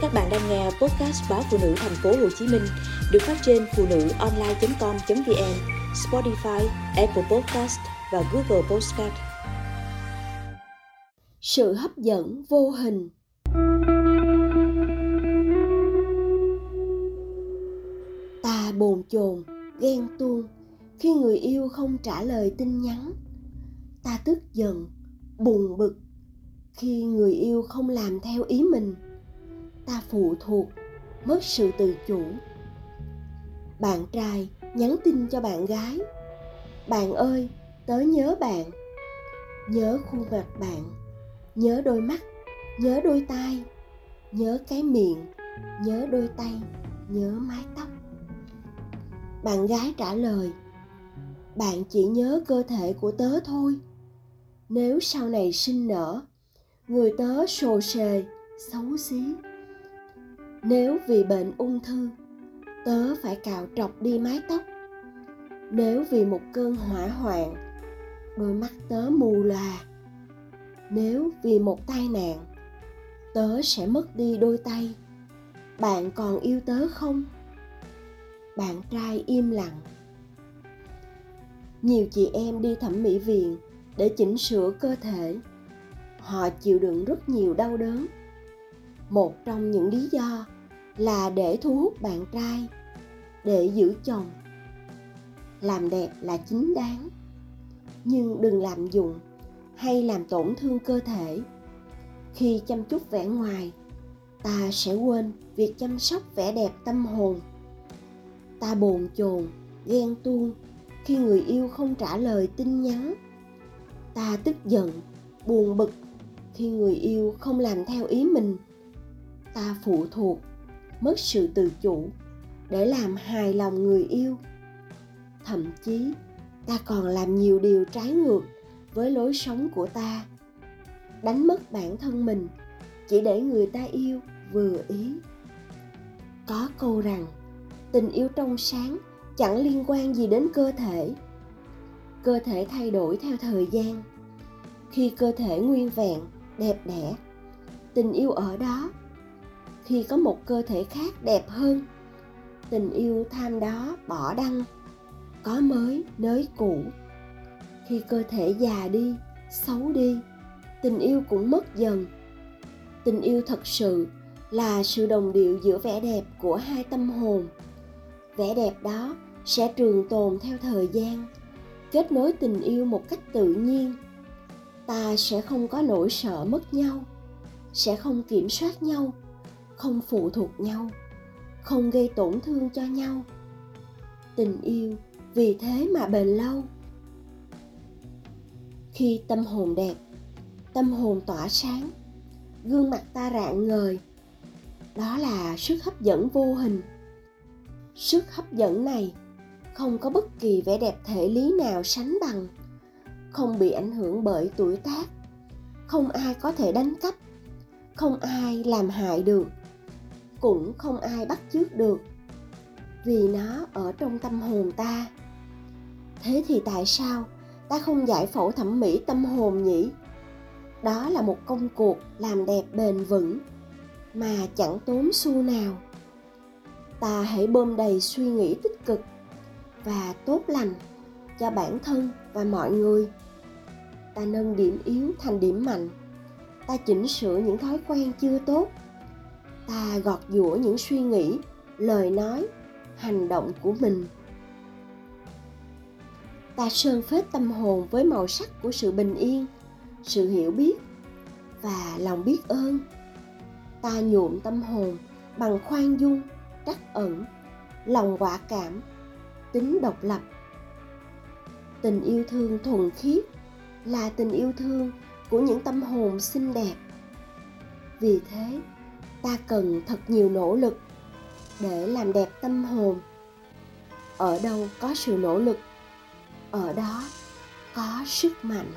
Các bạn đang nghe podcast báo phụ nữ thành phố Hồ Chí Minh được phát trên phụ nữ online.com.vn, Spotify, Apple Podcast và Google Podcast. Sự hấp dẫn vô hình Ta bồn chồn, ghen tuông khi người yêu không trả lời tin nhắn. Ta tức giận, buồn bực khi người yêu không làm theo ý mình ta phụ thuộc mất sự tự chủ. Bạn trai nhắn tin cho bạn gái, bạn ơi, tớ nhớ bạn. Nhớ khuôn mặt bạn, nhớ đôi mắt, nhớ đôi tai, nhớ cái miệng, nhớ đôi tay, nhớ mái tóc. Bạn gái trả lời, bạn chỉ nhớ cơ thể của tớ thôi. Nếu sau này sinh nở, người tớ sồ sề, xấu xí nếu vì bệnh ung thư, tớ phải cạo trọc đi mái tóc. Nếu vì một cơn hỏa hoạn, đôi mắt tớ mù lòa. Nếu vì một tai nạn, tớ sẽ mất đi đôi tay. Bạn còn yêu tớ không? Bạn trai im lặng. Nhiều chị em đi thẩm mỹ viện để chỉnh sửa cơ thể. Họ chịu đựng rất nhiều đau đớn. Một trong những lý do là để thu hút bạn trai, để giữ chồng. Làm đẹp là chính đáng, nhưng đừng lạm dụng hay làm tổn thương cơ thể. Khi chăm chút vẻ ngoài, ta sẽ quên việc chăm sóc vẻ đẹp tâm hồn. Ta bồn chồn, ghen tuông khi người yêu không trả lời tin nhắn. Ta tức giận, buồn bực khi người yêu không làm theo ý mình. Ta phụ thuộc mất sự tự chủ để làm hài lòng người yêu. Thậm chí, ta còn làm nhiều điều trái ngược với lối sống của ta, đánh mất bản thân mình chỉ để người ta yêu vừa ý. Có câu rằng, tình yêu trong sáng chẳng liên quan gì đến cơ thể. Cơ thể thay đổi theo thời gian. Khi cơ thể nguyên vẹn, đẹp đẽ, tình yêu ở đó khi có một cơ thể khác đẹp hơn. Tình yêu tham đó bỏ đăng, có mới nới cũ. Khi cơ thể già đi, xấu đi, tình yêu cũng mất dần. Tình yêu thật sự là sự đồng điệu giữa vẻ đẹp của hai tâm hồn. Vẻ đẹp đó sẽ trường tồn theo thời gian, kết nối tình yêu một cách tự nhiên. Ta sẽ không có nỗi sợ mất nhau, sẽ không kiểm soát nhau không phụ thuộc nhau, không gây tổn thương cho nhau. Tình yêu vì thế mà bền lâu. Khi tâm hồn đẹp, tâm hồn tỏa sáng, gương mặt ta rạng ngời, đó là sức hấp dẫn vô hình. Sức hấp dẫn này không có bất kỳ vẻ đẹp thể lý nào sánh bằng, không bị ảnh hưởng bởi tuổi tác, không ai có thể đánh cắp, không ai làm hại được cũng không ai bắt chước được, vì nó ở trong tâm hồn ta. Thế thì tại sao ta không giải phẫu thẩm mỹ tâm hồn nhỉ? Đó là một công cuộc làm đẹp bền vững mà chẳng tốn xu nào. Ta hãy bơm đầy suy nghĩ tích cực và tốt lành cho bản thân và mọi người. Ta nâng điểm yếu thành điểm mạnh. Ta chỉnh sửa những thói quen chưa tốt ta gọt giũa những suy nghĩ, lời nói, hành động của mình. Ta sơn phết tâm hồn với màu sắc của sự bình yên, sự hiểu biết và lòng biết ơn. Ta nhuộm tâm hồn bằng khoan dung, trắc ẩn, lòng quả cảm, tính độc lập. Tình yêu thương thuần khiết là tình yêu thương của những tâm hồn xinh đẹp. Vì thế ta cần thật nhiều nỗ lực để làm đẹp tâm hồn. Ở đâu có sự nỗ lực, ở đó có sức mạnh.